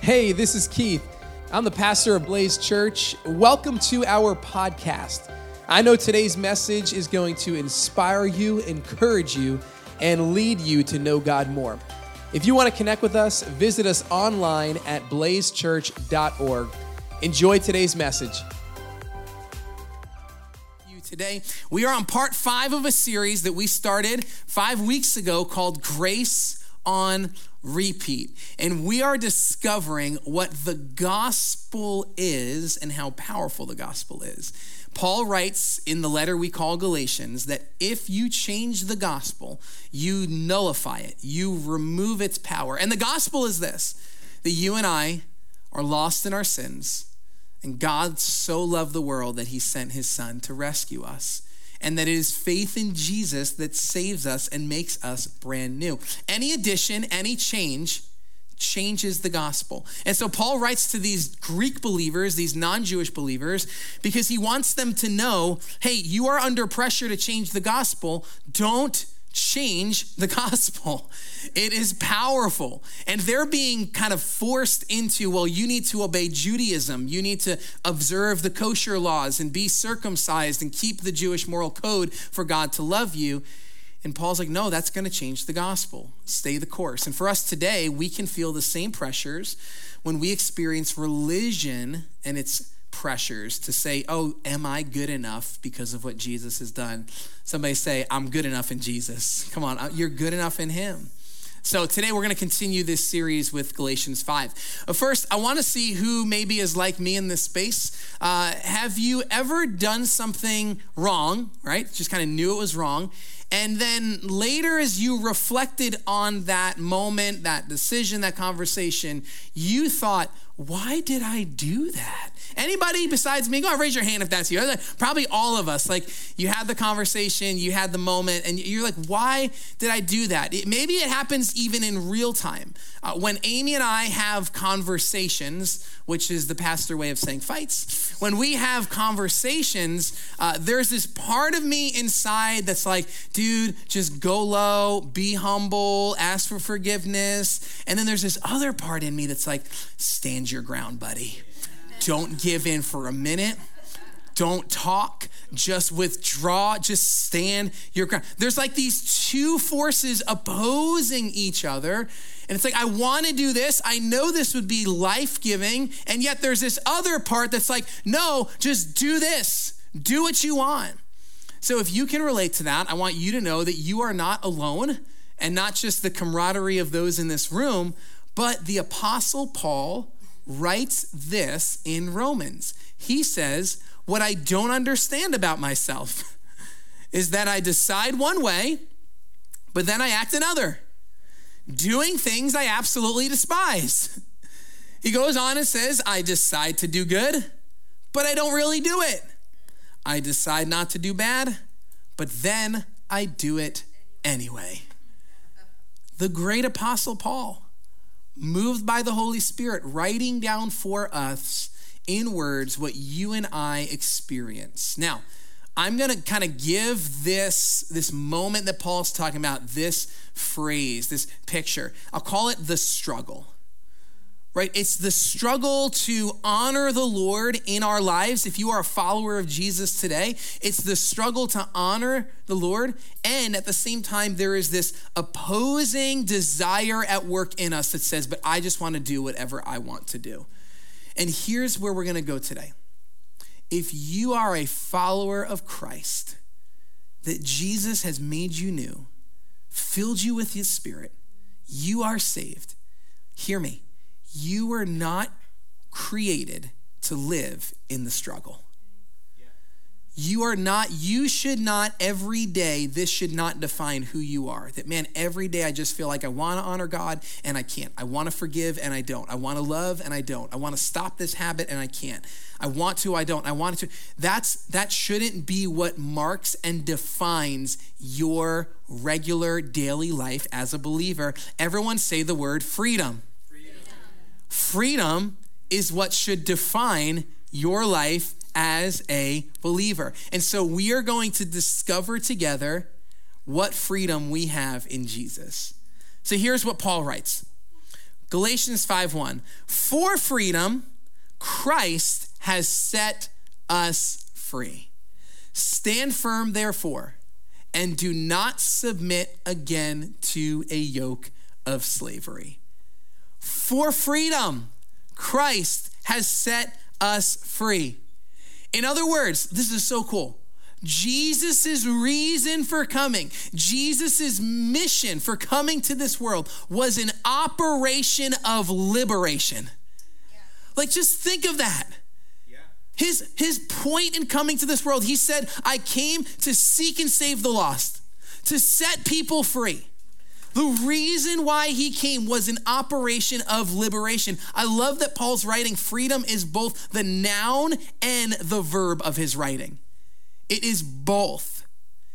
Hey, this is Keith. I'm the pastor of Blaze Church. Welcome to our podcast. I know today's message is going to inspire you, encourage you, and lead you to know God more. If you want to connect with us, visit us online at blazechurch.org. Enjoy today's message. Today, we are on part five of a series that we started five weeks ago called Grace on repeat. And we are discovering what the gospel is and how powerful the gospel is. Paul writes in the letter we call Galatians that if you change the gospel, you nullify it, you remove its power. And the gospel is this that you and I are lost in our sins, and God so loved the world that he sent his son to rescue us and that it is faith in Jesus that saves us and makes us brand new. Any addition, any change, changes the gospel. And so Paul writes to these Greek believers, these non Jewish believers, because he wants them to know hey, you are under pressure to change the gospel. Don't change the gospel. It is powerful. And they're being kind of forced into, well, you need to obey Judaism. You need to observe the kosher laws and be circumcised and keep the Jewish moral code for God to love you. And Paul's like, no, that's going to change the gospel. Stay the course. And for us today, we can feel the same pressures when we experience religion and its pressures to say, oh, am I good enough because of what Jesus has done? Somebody say, I'm good enough in Jesus. Come on, uh, you're good enough in Him. So today we're going to continue this series with Galatians 5. Uh, first, I want to see who maybe is like me in this space. Uh, have you ever done something wrong, right? Just kind of knew it was wrong. And then later, as you reflected on that moment, that decision, that conversation, you thought, why did I do that? Anybody besides me? Go ahead, raise your hand if that's you. Probably all of us. Like you had the conversation, you had the moment, and you're like, why did I do that? It, maybe it happens even in real time. Uh, when Amy and I have conversations, which is the pastor way of saying fights, when we have conversations, uh, there's this part of me inside that's like, dude, just go low, be humble, ask for forgiveness. And then there's this other part in me that's like, stand your ground, buddy. Don't give in for a minute. Don't talk, just withdraw, just stand your ground. There's like these two forces opposing each other. And it's like, I want to do this. I know this would be life giving. And yet there's this other part that's like, no, just do this. Do what you want. So if you can relate to that, I want you to know that you are not alone and not just the camaraderie of those in this room, but the Apostle Paul writes this in Romans. He says, What I don't understand about myself is that I decide one way, but then I act another, doing things I absolutely despise. He goes on and says, I decide to do good, but I don't really do it. I decide not to do bad, but then I do it anyway. The great apostle Paul moved by the Holy Spirit, writing down for us in words what you and I experience. Now, I'm going to kind of give this this moment that Paul's talking about, this phrase, this picture. I'll call it the struggle right? It's the struggle to honor the Lord in our lives. If you are a follower of Jesus today, it's the struggle to honor the Lord. And at the same time, there is this opposing desire at work in us that says, but I just want to do whatever I want to do. And here's where we're going to go today. If you are a follower of Christ, that Jesus has made you new, filled you with his spirit, you are saved. Hear me you were not created to live in the struggle. You are not, you should not every day, this should not define who you are. That man, every day I just feel like I want to honor God and I can't. I want to forgive and I don't. I want to love and I don't. I want to stop this habit and I can't. I want to, I don't. I want to. That's that shouldn't be what marks and defines your regular daily life as a believer. Everyone say the word freedom. Freedom is what should define your life as a believer. And so we are going to discover together what freedom we have in Jesus. So here's what Paul writes Galatians 5:1. For freedom, Christ has set us free. Stand firm, therefore, and do not submit again to a yoke of slavery. For freedom, Christ has set us free. In other words, this is so cool. Jesus' reason for coming, Jesus' mission for coming to this world was an operation of liberation. Yeah. Like, just think of that. Yeah. His, his point in coming to this world, he said, I came to seek and save the lost, to set people free. The reason why he came was an operation of liberation. I love that Paul's writing freedom is both the noun and the verb of his writing. It is both.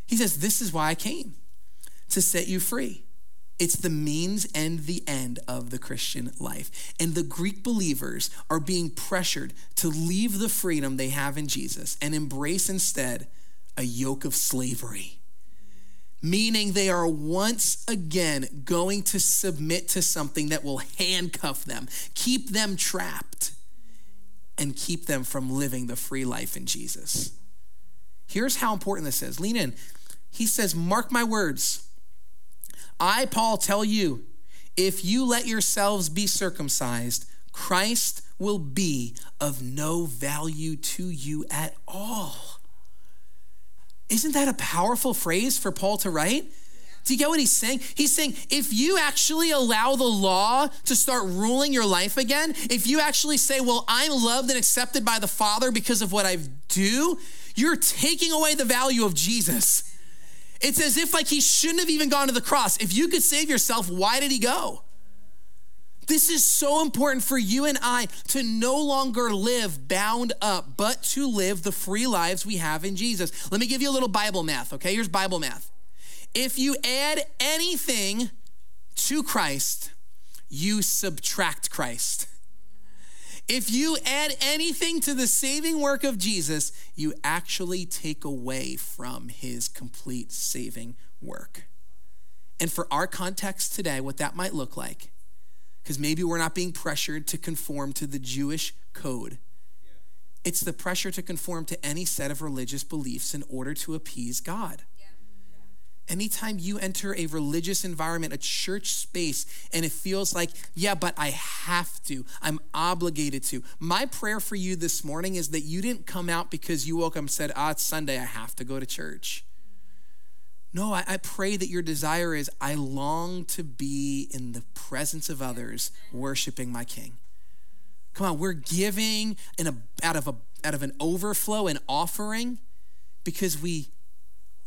He says, This is why I came to set you free. It's the means and the end of the Christian life. And the Greek believers are being pressured to leave the freedom they have in Jesus and embrace instead a yoke of slavery. Meaning they are once again going to submit to something that will handcuff them, keep them trapped, and keep them from living the free life in Jesus. Here's how important this is. Lean in. He says, Mark my words. I, Paul, tell you, if you let yourselves be circumcised, Christ will be of no value to you at all. Isn't that a powerful phrase for Paul to write? Do you get what he's saying? He's saying if you actually allow the law to start ruling your life again, if you actually say, Well, I'm loved and accepted by the Father because of what I do, you're taking away the value of Jesus. It's as if like he shouldn't have even gone to the cross. If you could save yourself, why did he go? This is so important for you and I to no longer live bound up, but to live the free lives we have in Jesus. Let me give you a little Bible math, okay? Here's Bible math. If you add anything to Christ, you subtract Christ. If you add anything to the saving work of Jesus, you actually take away from his complete saving work. And for our context today, what that might look like, because maybe we're not being pressured to conform to the Jewish code. It's the pressure to conform to any set of religious beliefs in order to appease God. Anytime you enter a religious environment, a church space, and it feels like, yeah, but I have to, I'm obligated to. My prayer for you this morning is that you didn't come out because you woke up and said, ah, it's Sunday, I have to go to church. No, I, I pray that your desire is, I long to be in the presence of others worshiping my King. Come on, we're giving in a, out, of a, out of an overflow and offering because we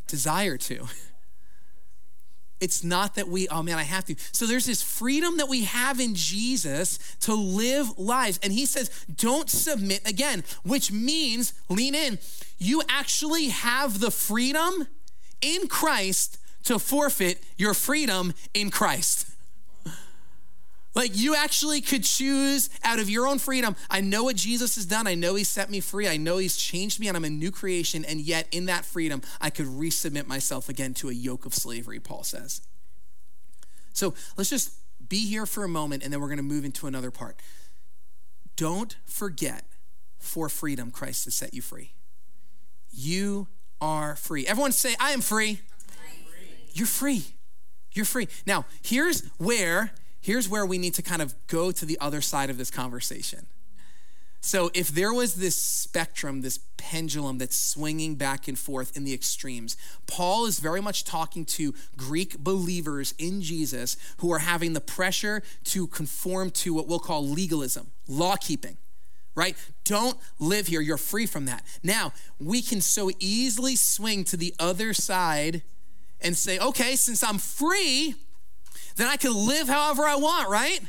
desire to. It's not that we, oh man, I have to. So there's this freedom that we have in Jesus to live lives. And he says, don't submit again, which means, lean in, you actually have the freedom in Christ to forfeit your freedom in Christ. Like you actually could choose out of your own freedom. I know what Jesus has done. I know he set me free. I know he's changed me and I'm a new creation. And yet, in that freedom, I could resubmit myself again to a yoke of slavery, Paul says. So let's just be here for a moment and then we're going to move into another part. Don't forget for freedom, Christ has set you free. You are free. Everyone say, I am free. free. You're free. You're free. Now, here's where here's where we need to kind of go to the other side of this conversation. So, if there was this spectrum, this pendulum that's swinging back and forth in the extremes, Paul is very much talking to Greek believers in Jesus who are having the pressure to conform to what we'll call legalism, law keeping, right? Don't live here. You're free from that. Now, we can so easily swing to the other side and say, okay, since I'm free, then I can live however I want, right?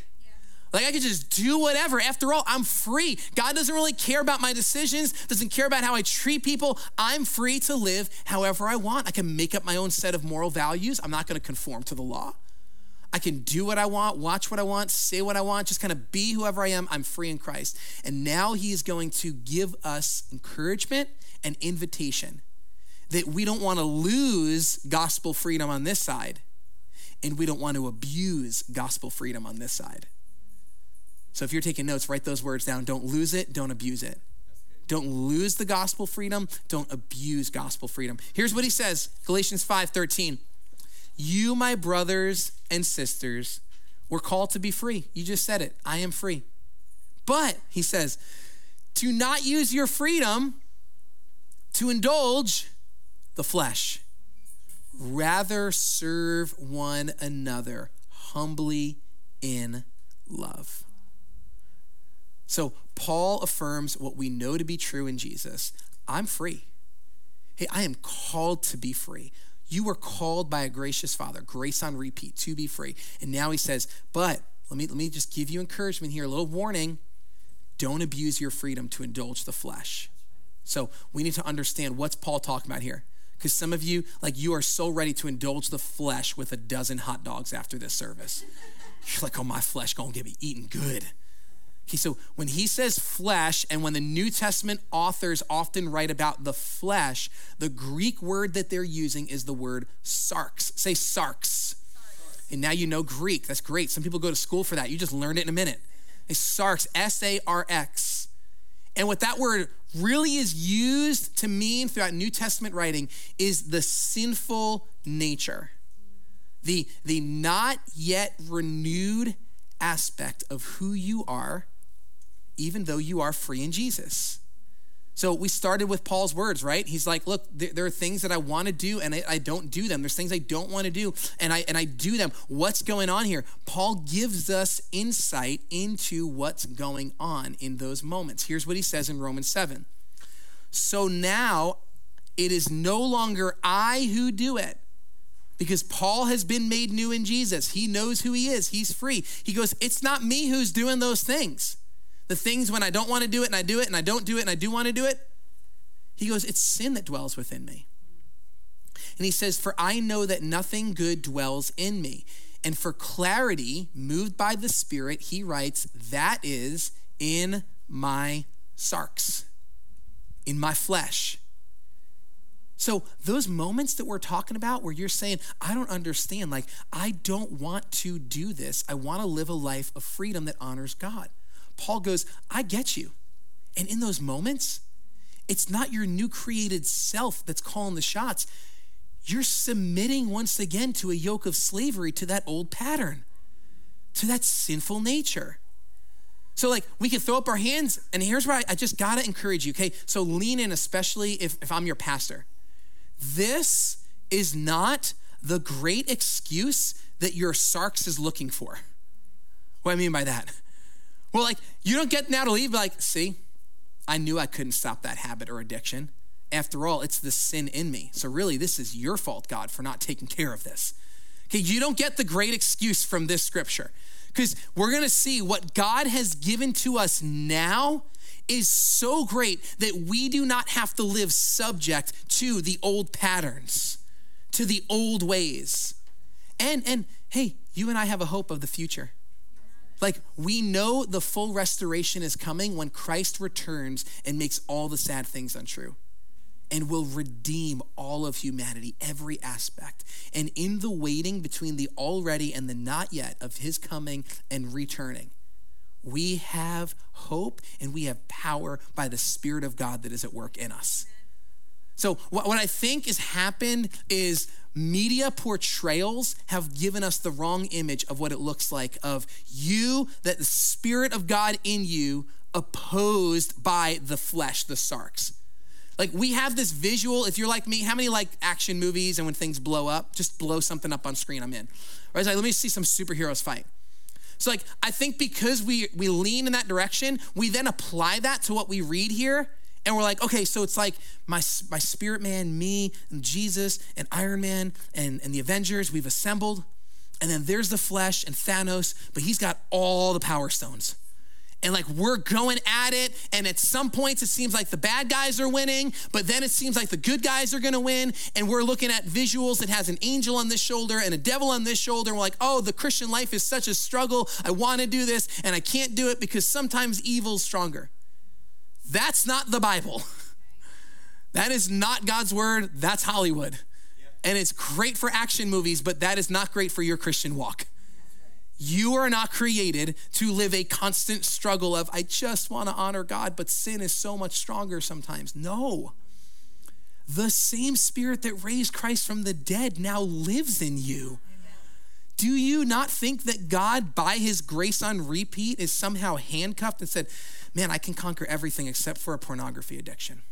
Like I could just do whatever. After all, I'm free. God doesn't really care about my decisions, doesn't care about how I treat people. I'm free to live however I want. I can make up my own set of moral values. I'm not going to conform to the law. I can do what I want, watch what I want, say what I want, just kind of be whoever I am. I'm free in Christ. And now he is going to give us encouragement and invitation that we don't want to lose gospel freedom on this side and we don't want to abuse gospel freedom on this side. So if you're taking notes, write those words down. Don't lose it, don't abuse it. Don't lose the gospel freedom, don't abuse gospel freedom. Here's what he says Galatians 5 13. You, my brothers and sisters, were called to be free. You just said it. I am free. But, he says, do not use your freedom to indulge the flesh. Rather, serve one another humbly in love. So, Paul affirms what we know to be true in Jesus I'm free. Hey, I am called to be free. You were called by a gracious Father, grace on repeat, to be free. And now he says, but let me, let me just give you encouragement here, a little warning. Don't abuse your freedom to indulge the flesh. So we need to understand what's Paul talking about here. Because some of you, like, you are so ready to indulge the flesh with a dozen hot dogs after this service. You're like, oh, my flesh gonna get me eating good. Okay, so when he says flesh, and when the New Testament authors often write about the flesh, the Greek word that they're using is the word sarx. Say sarx. And now you know Greek. That's great. Some people go to school for that. You just learned it in a minute. It's sarx, S A R X. And what that word really is used to mean throughout New Testament writing is the sinful nature, the, the not yet renewed aspect of who you are even though you are free in Jesus. So we started with Paul's words, right? He's like, look, there, are things that I want to do and I, I, don't do them. There's things I don't want to do and I and I do them. What's going on here? Paul gives us insight into what's going on in those moments. Here's what he says in Romans 7. So now it is no longer I who do it. Because Paul has been made new in Jesus. He knows who he is. He's free. He goes, It's not me who's doing those things the things when I don't want to do it and I do it and I don't do it and I do want to do it, he goes, It's sin that dwells within me. And he says, For I know that nothing good dwells in me. And for clarity, moved by the Spirit, he writes, That is in my sarx, in my flesh. So, those moments that we're talking about where you're saying, I don't understand, like, I don't want to do this. I want to live a life of freedom that honors God. Paul goes, I get you. And in those moments, it's not your new created self that's calling the shots. You're submitting once again to a yoke of slavery to that old pattern, to that sinful nature. So, like, we can throw up our hands, and here's where I, I just gotta encourage you, okay? So, lean in, especially if, if I'm your pastor. This is not the great excuse that your sarx is looking for. What I mean by that? Well, like, you don't get now to leave, like, see, I knew I couldn't stop that habit or addiction. After all, it's the sin in me. So, really, this is your fault, God, for not taking care of this. Okay, you don't get the great excuse from this scripture because we're gonna see what God has given to us now is so great that we do not have to live subject to the old patterns, to the old ways. And and hey, you and I have a hope of the future. Like, we know the full restoration is coming when Christ returns and makes all the sad things untrue and will redeem all of humanity, every aspect. And in the waiting between the already and the not yet of his coming and returning, we have hope and we have power by the Spirit of God that is at work in us. So, what I think has happened is media portrayals have given us the wrong image of what it looks like of you, that the Spirit of God in you, opposed by the flesh, the sarx. Like we have this visual, if you're like me, how many like action movies and when things blow up, just blow something up on screen, I'm in. Right? It's like, let me see some superheroes fight. So like I think because we we lean in that direction, we then apply that to what we read here and we're like, okay, so it's like my, my spirit man, me, and Jesus, and Iron Man, and, and the Avengers, we've assembled. And then there's the flesh and Thanos, but he's got all the power stones. And like we're going at it, and at some points it seems like the bad guys are winning, but then it seems like the good guys are gonna win. And we're looking at visuals that has an angel on this shoulder and a devil on this shoulder. And we're like, oh, the Christian life is such a struggle. I wanna do this, and I can't do it because sometimes evil's stronger. That's not the Bible. That is not God's word. That's Hollywood. And it's great for action movies, but that is not great for your Christian walk. You are not created to live a constant struggle of, I just want to honor God, but sin is so much stronger sometimes. No. The same spirit that raised Christ from the dead now lives in you. Do you not think that God, by his grace on repeat, is somehow handcuffed and said, Man, I can conquer everything except for a pornography addiction?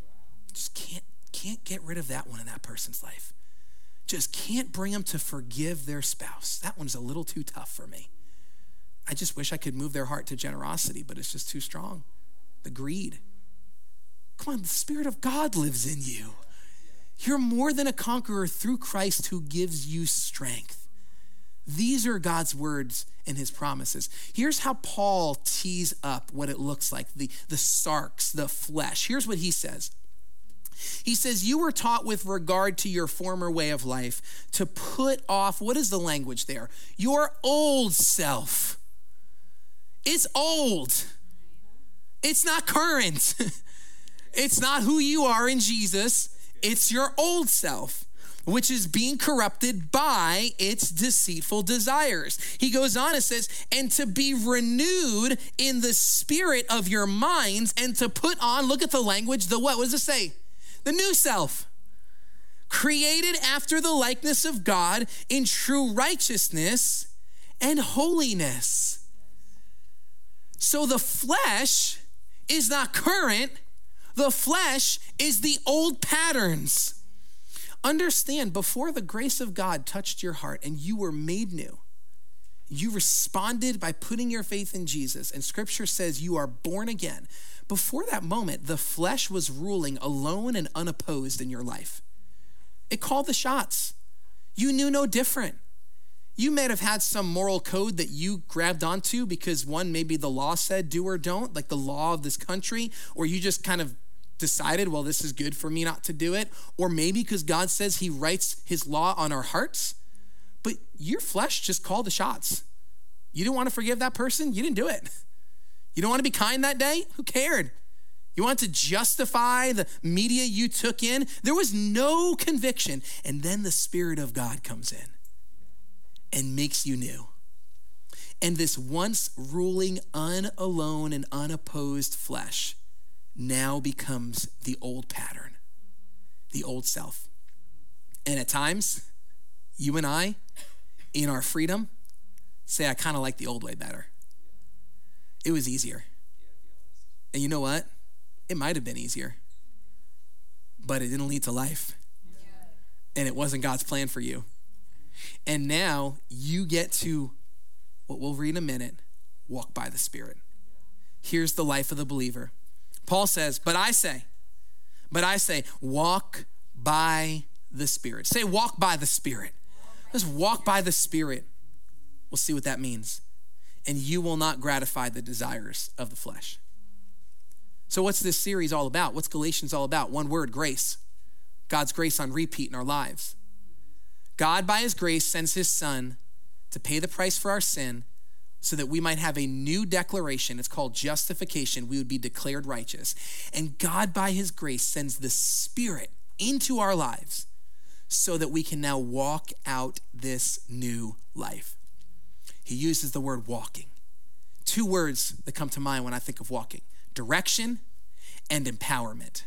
Just can't, can't get rid of that one in that person's life. Just can't bring them to forgive their spouse. That one's a little too tough for me. I just wish I could move their heart to generosity, but it's just too strong. The greed. Come on, the Spirit of God lives in you. You're more than a conqueror through Christ who gives you strength. These are God's words and his promises. Here's how Paul tees up what it looks like the, the sarx, the flesh. Here's what he says. He says, You were taught with regard to your former way of life to put off, what is the language there? Your old self it's old. It's not current. it's not who you are in Jesus. It's your old self, which is being corrupted by its deceitful desires. He goes on and says, and to be renewed in the spirit of your minds and to put on, look at the language, the what? What does it say? The new self created after the likeness of God in true righteousness and holiness. So the flesh is not current, the flesh is the old patterns. Understand, before the grace of God touched your heart and you were made new, you responded by putting your faith in Jesus, and scripture says you are born again. Before that moment, the flesh was ruling alone and unopposed in your life. It called the shots. You knew no different. You may have had some moral code that you grabbed onto because one, maybe the law said do or don't, like the law of this country, or you just kind of decided, well, this is good for me not to do it, or maybe because God says He writes His law on our hearts. But your flesh just called the shots. You didn't want to forgive that person, you didn't do it. You don't want to be kind that day? Who cared? You want to justify the media you took in? There was no conviction. And then the Spirit of God comes in and makes you new. And this once ruling, unalone, and unopposed flesh now becomes the old pattern, the old self. And at times, you and I, in our freedom, say, I kind of like the old way better. It was easier. And you know what? It might have been easier, but it didn't lead to life. And it wasn't God's plan for you. And now you get to, what we'll read in a minute, walk by the Spirit. Here's the life of the believer. Paul says, But I say, but I say, walk by the Spirit. Say, walk by the Spirit. Just walk by the Spirit. We'll see what that means. And you will not gratify the desires of the flesh. So, what's this series all about? What's Galatians all about? One word grace. God's grace on repeat in our lives. God, by his grace, sends his son to pay the price for our sin so that we might have a new declaration. It's called justification. We would be declared righteous. And God, by his grace, sends the Spirit into our lives so that we can now walk out this new life. He uses the word walking. Two words that come to mind when I think of walking direction and empowerment.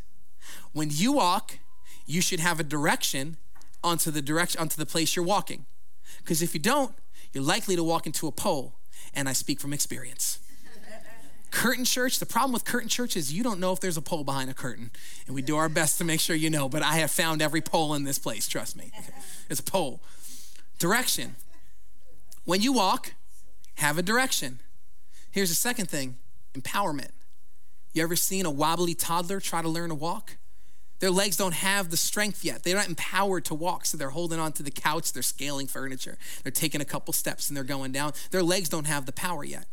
When you walk, you should have a direction onto the direction onto the place you're walking. Because if you don't, you're likely to walk into a pole, and I speak from experience. curtain church, the problem with curtain church is you don't know if there's a pole behind a curtain. And we do our best to make sure you know, but I have found every pole in this place, trust me. It's a pole. Direction. When you walk, have a direction. Here's the second thing empowerment. You ever seen a wobbly toddler try to learn to walk? Their legs don't have the strength yet. They're not empowered to walk, so they're holding on to the couch, they're scaling furniture, they're taking a couple steps and they're going down. Their legs don't have the power yet.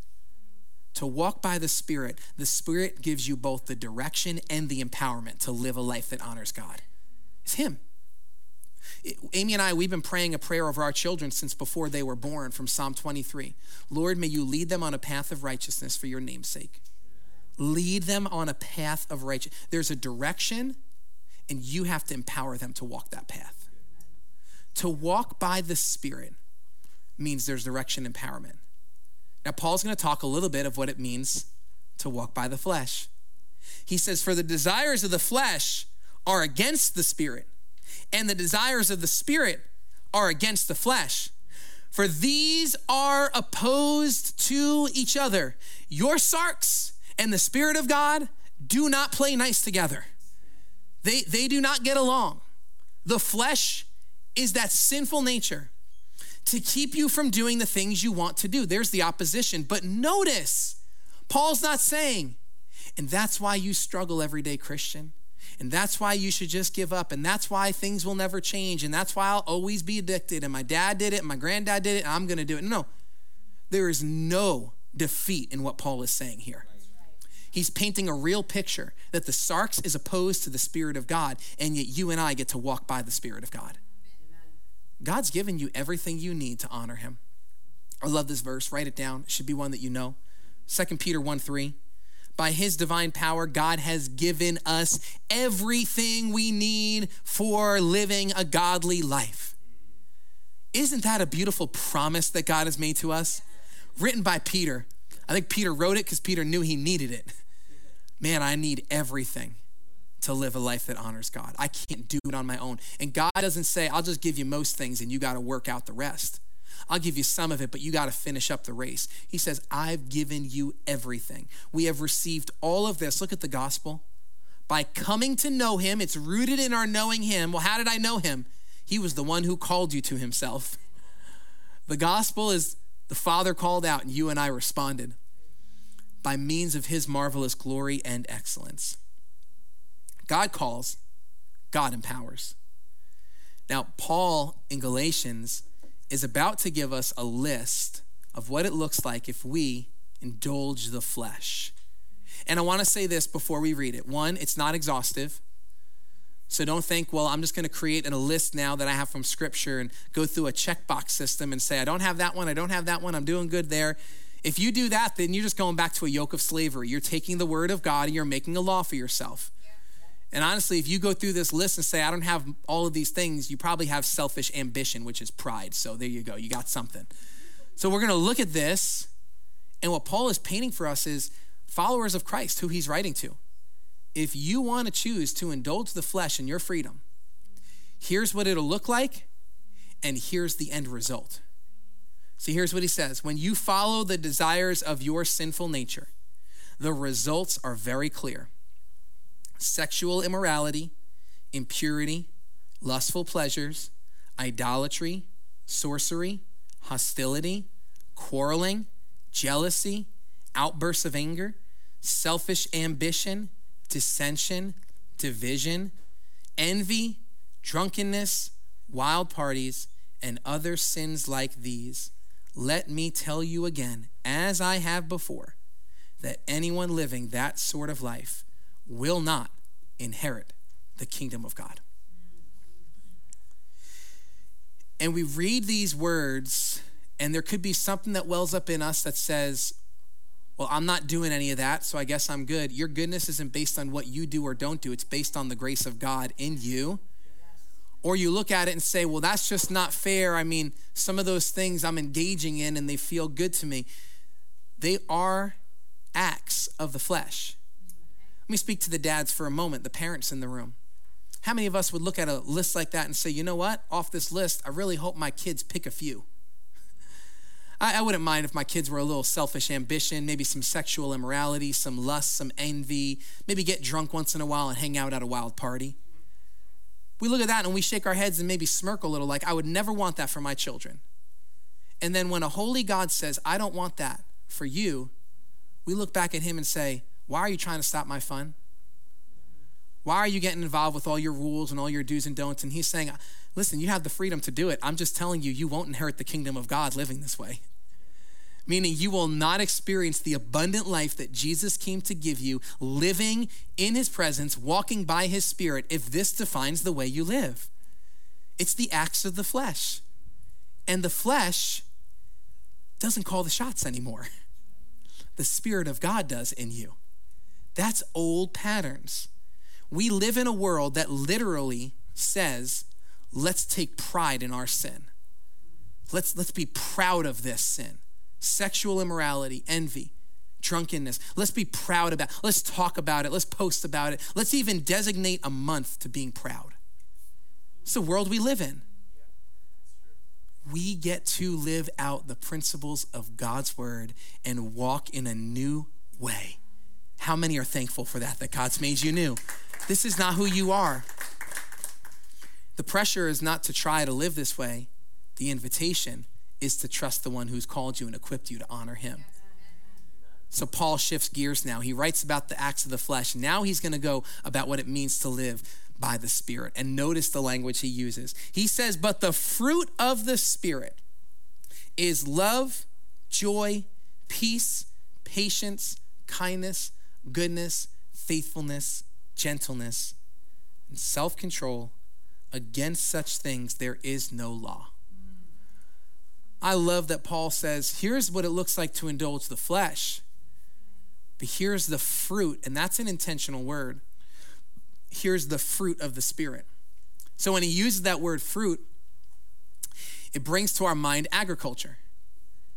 To walk by the Spirit, the Spirit gives you both the direction and the empowerment to live a life that honors God. It's Him. Amy and I, we've been praying a prayer over our children since before they were born from Psalm 23. Lord, may you lead them on a path of righteousness for your name's sake. Lead them on a path of righteousness. There's a direction and you have to empower them to walk that path. To walk by the Spirit means there's direction empowerment. Now, Paul's going to talk a little bit of what it means to walk by the flesh. He says, For the desires of the flesh are against the spirit, and the desires of the spirit are against the flesh. For these are opposed to each other. Your sarx and the Spirit of God do not play nice together. They, they do not get along. The flesh is that sinful nature to keep you from doing the things you want to do. There's the opposition. But notice, Paul's not saying, and that's why you struggle every day, Christian. And that's why you should just give up. And that's why things will never change. And that's why I'll always be addicted. And my dad did it, and my granddad did it, and I'm going to do it. No, there is no defeat in what Paul is saying here. He's painting a real picture that the sarx is opposed to the Spirit of God, and yet you and I get to walk by the Spirit of God. God's given you everything you need to honor Him. I love this verse. Write it down. It should be one that you know. 2 Peter 1 3. By his divine power, God has given us everything we need for living a godly life. Isn't that a beautiful promise that God has made to us? Written by Peter. I think Peter wrote it because Peter knew he needed it. Man, I need everything to live a life that honors God. I can't do it on my own. And God doesn't say, I'll just give you most things and you got to work out the rest. I'll give you some of it, but you got to finish up the race. He says, I've given you everything. We have received all of this. Look at the gospel. By coming to know him, it's rooted in our knowing him. Well, how did I know him? He was the one who called you to himself. The gospel is the Father called out, and you and I responded by means of his marvelous glory and excellence. God calls, God empowers. Now, Paul in Galatians is about to give us a list of what it looks like if we indulge the flesh. And I want to say this before we read it. One, it's not exhaustive. So don't think, well, I'm just going to create a list now that I have from scripture and go through a checkbox system and say, I don't have that one, I don't have that one, I'm doing good there. If you do that, then you're just going back to a yoke of slavery. You're taking the word of God and you're making a law for yourself. And honestly, if you go through this list and say, I don't have all of these things, you probably have selfish ambition, which is pride. So there you go, you got something. So we're going to look at this. And what Paul is painting for us is followers of Christ, who he's writing to. If you want to choose to indulge the flesh in your freedom, here's what it'll look like, and here's the end result. So here's what he says When you follow the desires of your sinful nature, the results are very clear sexual immorality, impurity, lustful pleasures, idolatry, sorcery, hostility, quarreling, jealousy, outbursts of anger, selfish ambition, dissension, division, envy, drunkenness, wild parties, and other sins like these. Let me tell you again, as I have before, that anyone living that sort of life will not inherit the kingdom of God. And we read these words, and there could be something that wells up in us that says, Well, I'm not doing any of that, so I guess I'm good. Your goodness isn't based on what you do or don't do, it's based on the grace of God in you. Or you look at it and say, Well, that's just not fair. I mean, some of those things I'm engaging in and they feel good to me. They are acts of the flesh. Let me speak to the dads for a moment, the parents in the room. How many of us would look at a list like that and say, you know what? Off this list, I really hope my kids pick a few. I, I, wouldn't mind if my kids were a little selfish ambition, maybe some sexual immorality, some lust, some envy, maybe get drunk once in a while and hang out at a wild party. We look at that and we shake our heads and maybe smirk a little, like, I would never want that for my children. And then when a holy God says, I don't want that for you, we look back at him and say, why are you trying to stop my fun? Why are you getting involved with all your rules and all your do's and don'ts? And he's saying, listen, you have the freedom to do it. I'm just telling you, you won't inherit the kingdom of God living this way. Meaning, you will not experience the abundant life that Jesus came to give you, living in his presence, walking by his spirit, if this defines the way you live. It's the acts of the flesh. And the flesh doesn't call the shots anymore. The Spirit of God does in you. That's old patterns. We live in a world that literally says, let's take pride in our sin. Let's, let's be proud of this sin. Sexual immorality, envy, drunkenness. Let's be proud about it. Let's talk about it. Let's post about it. Let's even designate a month to being proud. It's the world we live in. We get to live out the principles of God's word and walk in a new way. How many are thankful for that, that God's made you new? This is not who you are. The pressure is not to try to live this way, the invitation is to trust the one who's called you and equipped you to honor him. So Paul shifts gears now. He writes about the acts of the flesh. Now he's going to go about what it means to live by the Spirit. And notice the language he uses. He says, But the fruit of the Spirit is love, joy, peace, patience, kindness, goodness, faithfulness, gentleness, and self control. Against such things there is no law. I love that Paul says, here's what it looks like to indulge the flesh, but here's the fruit, and that's an intentional word. Here's the fruit of the Spirit. So when he uses that word fruit, it brings to our mind agriculture.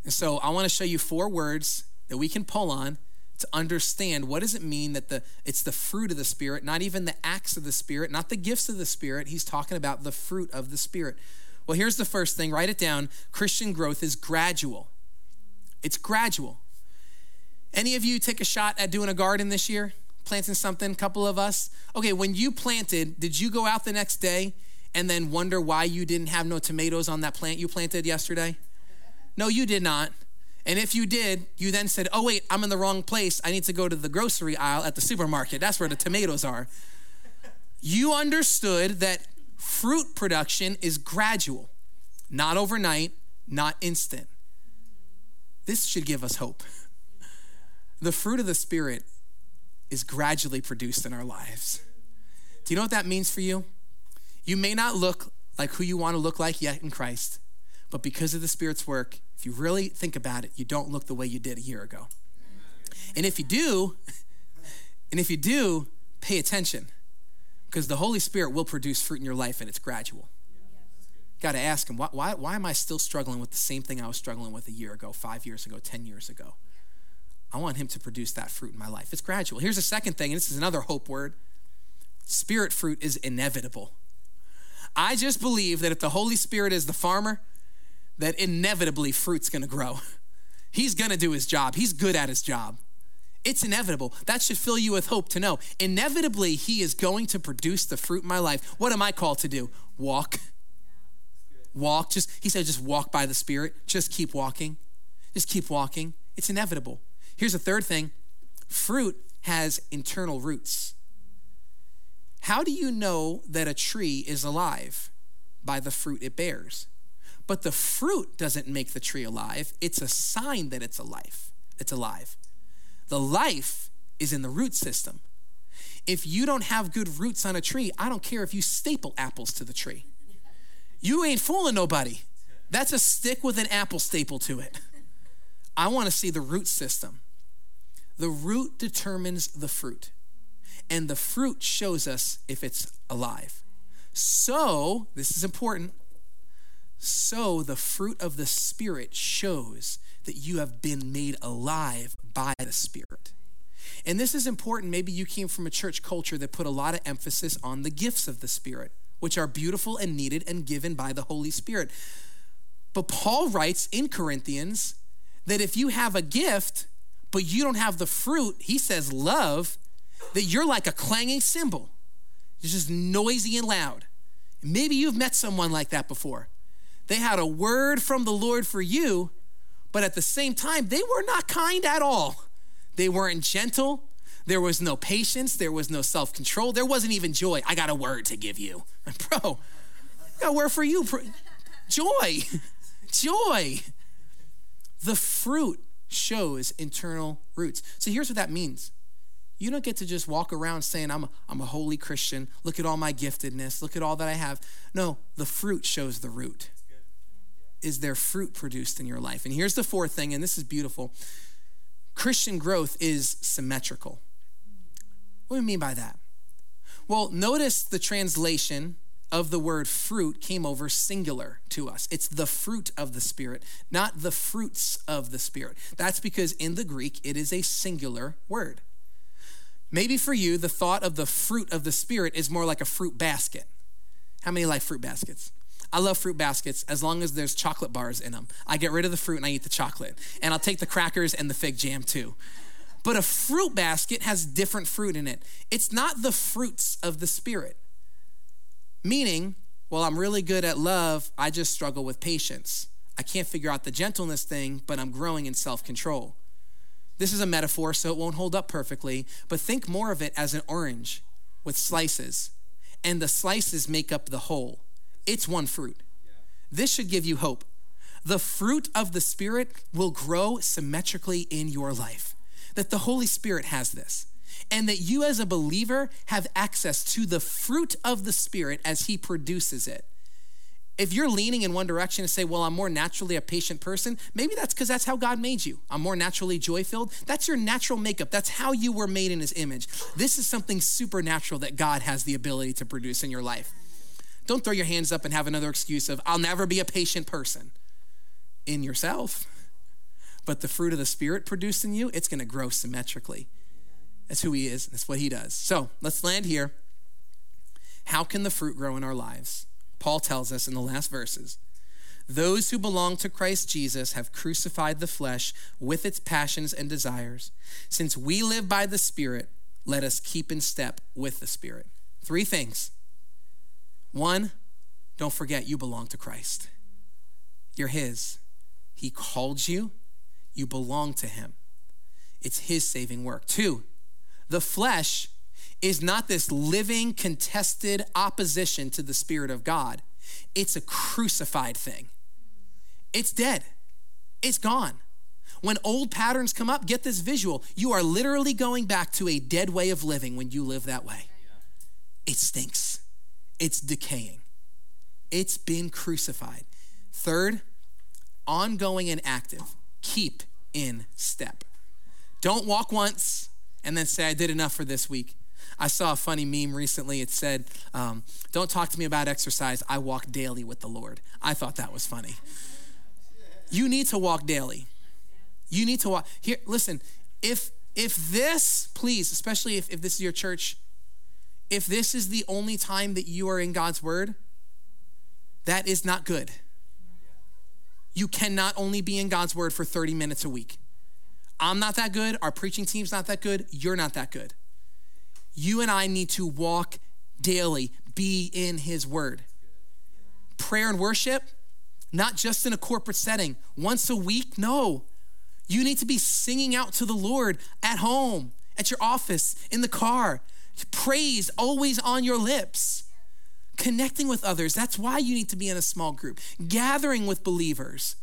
And so I want to show you four words that we can pull on to understand what does it mean that the it's the fruit of the spirit not even the acts of the spirit not the gifts of the spirit he's talking about the fruit of the spirit well here's the first thing. Write it down. Christian growth is gradual. It's gradual. Any of you take a shot at doing a garden this year? Planting something a couple of us? Okay when you planted did you go out the next day and then wonder why you didn't have no tomatoes on that plant you planted yesterday? No you did not. And if you did, you then said, oh, wait, I'm in the wrong place. I need to go to the grocery aisle at the supermarket. That's where the tomatoes are. You understood that fruit production is gradual, not overnight, not instant. This should give us hope. The fruit of the Spirit is gradually produced in our lives. Do you know what that means for you? You may not look like who you want to look like yet in Christ, but because of the Spirit's work, if you really think about it, you don't look the way you did a year ago. And if you do, and if you do, pay attention because the Holy Spirit will produce fruit in your life and it's gradual. Got to ask him, why, why, why am I still struggling with the same thing I was struggling with a year ago, five years ago, 10 years ago? I want him to produce that fruit in my life. It's gradual. Here's a second thing, and this is another hope word spirit fruit is inevitable. I just believe that if the Holy Spirit is the farmer, that inevitably fruit's gonna grow. He's gonna do his job, he's good at his job. It's inevitable. That should fill you with hope to know. Inevitably, he is going to produce the fruit in my life. What am I called to do? Walk. Walk. Just he said, just walk by the Spirit. Just keep walking. Just keep walking. It's inevitable. Here's a third thing fruit has internal roots. How do you know that a tree is alive? By the fruit it bears. But the fruit doesn't make the tree alive. It's a sign that it's alive. It's alive. The life is in the root system. If you don't have good roots on a tree, I don't care if you staple apples to the tree. You ain't fooling nobody. That's a stick with an apple staple to it. I want to see the root system. The root determines the fruit, and the fruit shows us if it's alive. So, this is important so the fruit of the Spirit shows that you have been made alive by the Spirit. And this is important. Maybe you came from a church culture that put a lot of emphasis on the gifts of the Spirit, which are beautiful and needed and given by the Holy Spirit. But Paul writes in Corinthians that if you have a gift, but you don't have the fruit, he says love, that you're like a clanging cymbal. It's just noisy and loud. Maybe you've met someone like that before. They had a word from the Lord for you, but at the same time, they were not kind at all. They weren't gentle. There was no patience. There was no self control. There wasn't even joy. I got a word to give you. Bro, I got a word for you. Joy. Joy. The fruit shows internal roots. So here's what that means. You don't get to just walk around saying, I'm a, I'm a holy Christian. Look at all my giftedness. Look at all that I have. No, the fruit shows the root is there fruit produced in your life? And here's the fourth thing, and this is beautiful Christian growth is symmetrical. What do we mean by that? Well, notice the translation of the word fruit came over singular to us. It's the fruit of the Spirit, not the fruits of the Spirit. That's because in the Greek, it is a singular word. Maybe for you, the thought of the fruit of the Spirit is more like a fruit basket. How many like fruit baskets? I love fruit baskets as long as there's chocolate bars in them. I get rid of the fruit and I eat the chocolate. And I'll take the crackers and the fig jam too. But a fruit basket has different fruit in it. It's not the fruits of the Spirit. Meaning, well, I'm really good at love, I just struggle with patience. I can't figure out the gentleness thing, but I'm growing in self control. This is a metaphor, so it won't hold up perfectly, but think more of it as an orange with slices, and the slices make up the whole. It's one fruit. This should give you hope. The fruit of the Spirit will grow symmetrically in your life. That the Holy Spirit has this and that you as a believer have access to the fruit of the Spirit as He produces it. If you're leaning in one direction and say, Well, I'm more naturally a patient person, maybe that's because that's how God made you. I'm more naturally joy filled. That's your natural makeup. That's how you were made in His image. This is something supernatural that God has the ability to produce in your life. Don't throw your hands up and have another excuse of, I'll never be a patient person in yourself. But the fruit of the Spirit produced in you, it's going to grow symmetrically. That's who he is. That's what he does. So let's land here. How can the fruit grow in our lives? Paul tells us in the last verses those who belong to Christ Jesus have crucified the flesh with its passions and desires. Since we live by the Spirit, let us keep in step with the Spirit. Three things. One, don't forget you belong to Christ. You're His. He called you, you belong to Him. It's His saving work. Two, the flesh is not this living, contested opposition to the Spirit of God, it's a crucified thing. It's dead, it's gone. When old patterns come up, get this visual. You are literally going back to a dead way of living when you live that way. It stinks, it's decaying, it's been crucified. Third, ongoing and active. Keep in step. Don't walk once, and then say, I did enough for this week. I saw a funny meme recently. It said, um, Don't talk to me about exercise. I walk daily with the Lord. I thought that was funny. You need to walk daily. You need to walk. Here, listen, if if this, please, especially if, if this is your church, if this is the only time that you are in God's word, that is not good. You cannot only be in God's word for 30 minutes a week. I'm not that good. Our preaching team's not that good. You're not that good. You and I need to walk daily, be in His Word. Prayer and worship, not just in a corporate setting, once a week, no. You need to be singing out to the Lord at home, at your office, in the car. Praise always on your lips. Connecting with others, that's why you need to be in a small group. Gathering with believers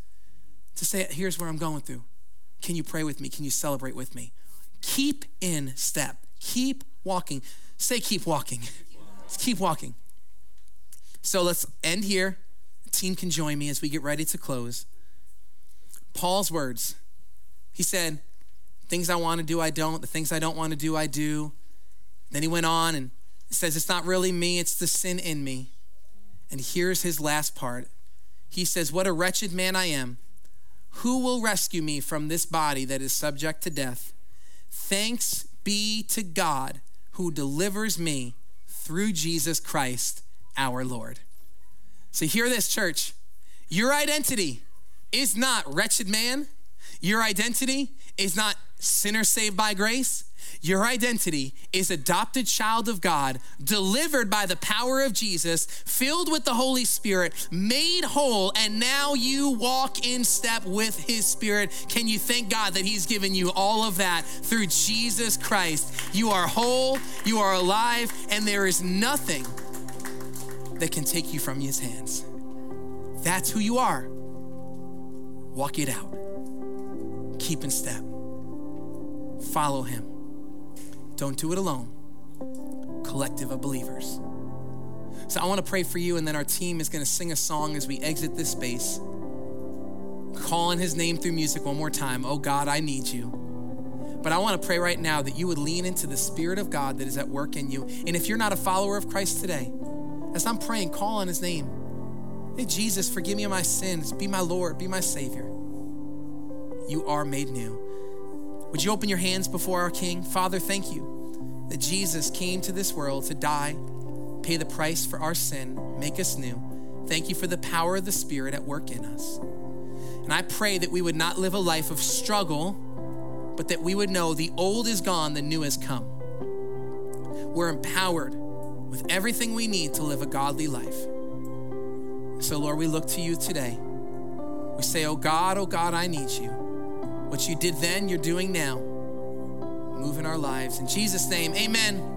to say, here's where I'm going through. Can you pray with me? Can you celebrate with me? Keep in step. Keep walking. Say, keep walking. keep walking. So let's end here. Team can join me as we get ready to close. Paul's words. He said, Things I want to do, I don't. The things I don't want to do, I do. Then he went on and says, It's not really me, it's the sin in me. And here's his last part. He says, What a wretched man I am. Who will rescue me from this body that is subject to death? Thanks be to God who delivers me through Jesus Christ our Lord. So, hear this, church. Your identity is not wretched man. Your identity is not sinner saved by grace. Your identity is adopted child of God, delivered by the power of Jesus, filled with the Holy Spirit, made whole, and now you walk in step with His Spirit. Can you thank God that He's given you all of that through Jesus Christ? You are whole, you are alive, and there is nothing that can take you from His hands. That's who you are. Walk it out. Keep in step. Follow Him. Don't do it alone. Collective of believers. So I want to pray for you, and then our team is going to sing a song as we exit this space. Calling his name through music one more time. Oh God, I need you. But I want to pray right now that you would lean into the Spirit of God that is at work in you. And if you're not a follower of Christ today, As I'm praying, call on his name. Hey, Jesus, forgive me of my sins. Be my Lord, be my Savior. You are made new. Would you open your hands before our King? Father, thank you that Jesus came to this world to die, pay the price for our sin, make us new. Thank you for the power of the Spirit at work in us. And I pray that we would not live a life of struggle, but that we would know the old is gone, the new has come. We're empowered with everything we need to live a godly life. So, Lord, we look to you today. We say, Oh God, oh God, I need you. What you did then, you're doing now. Move in our lives. In Jesus' name, amen.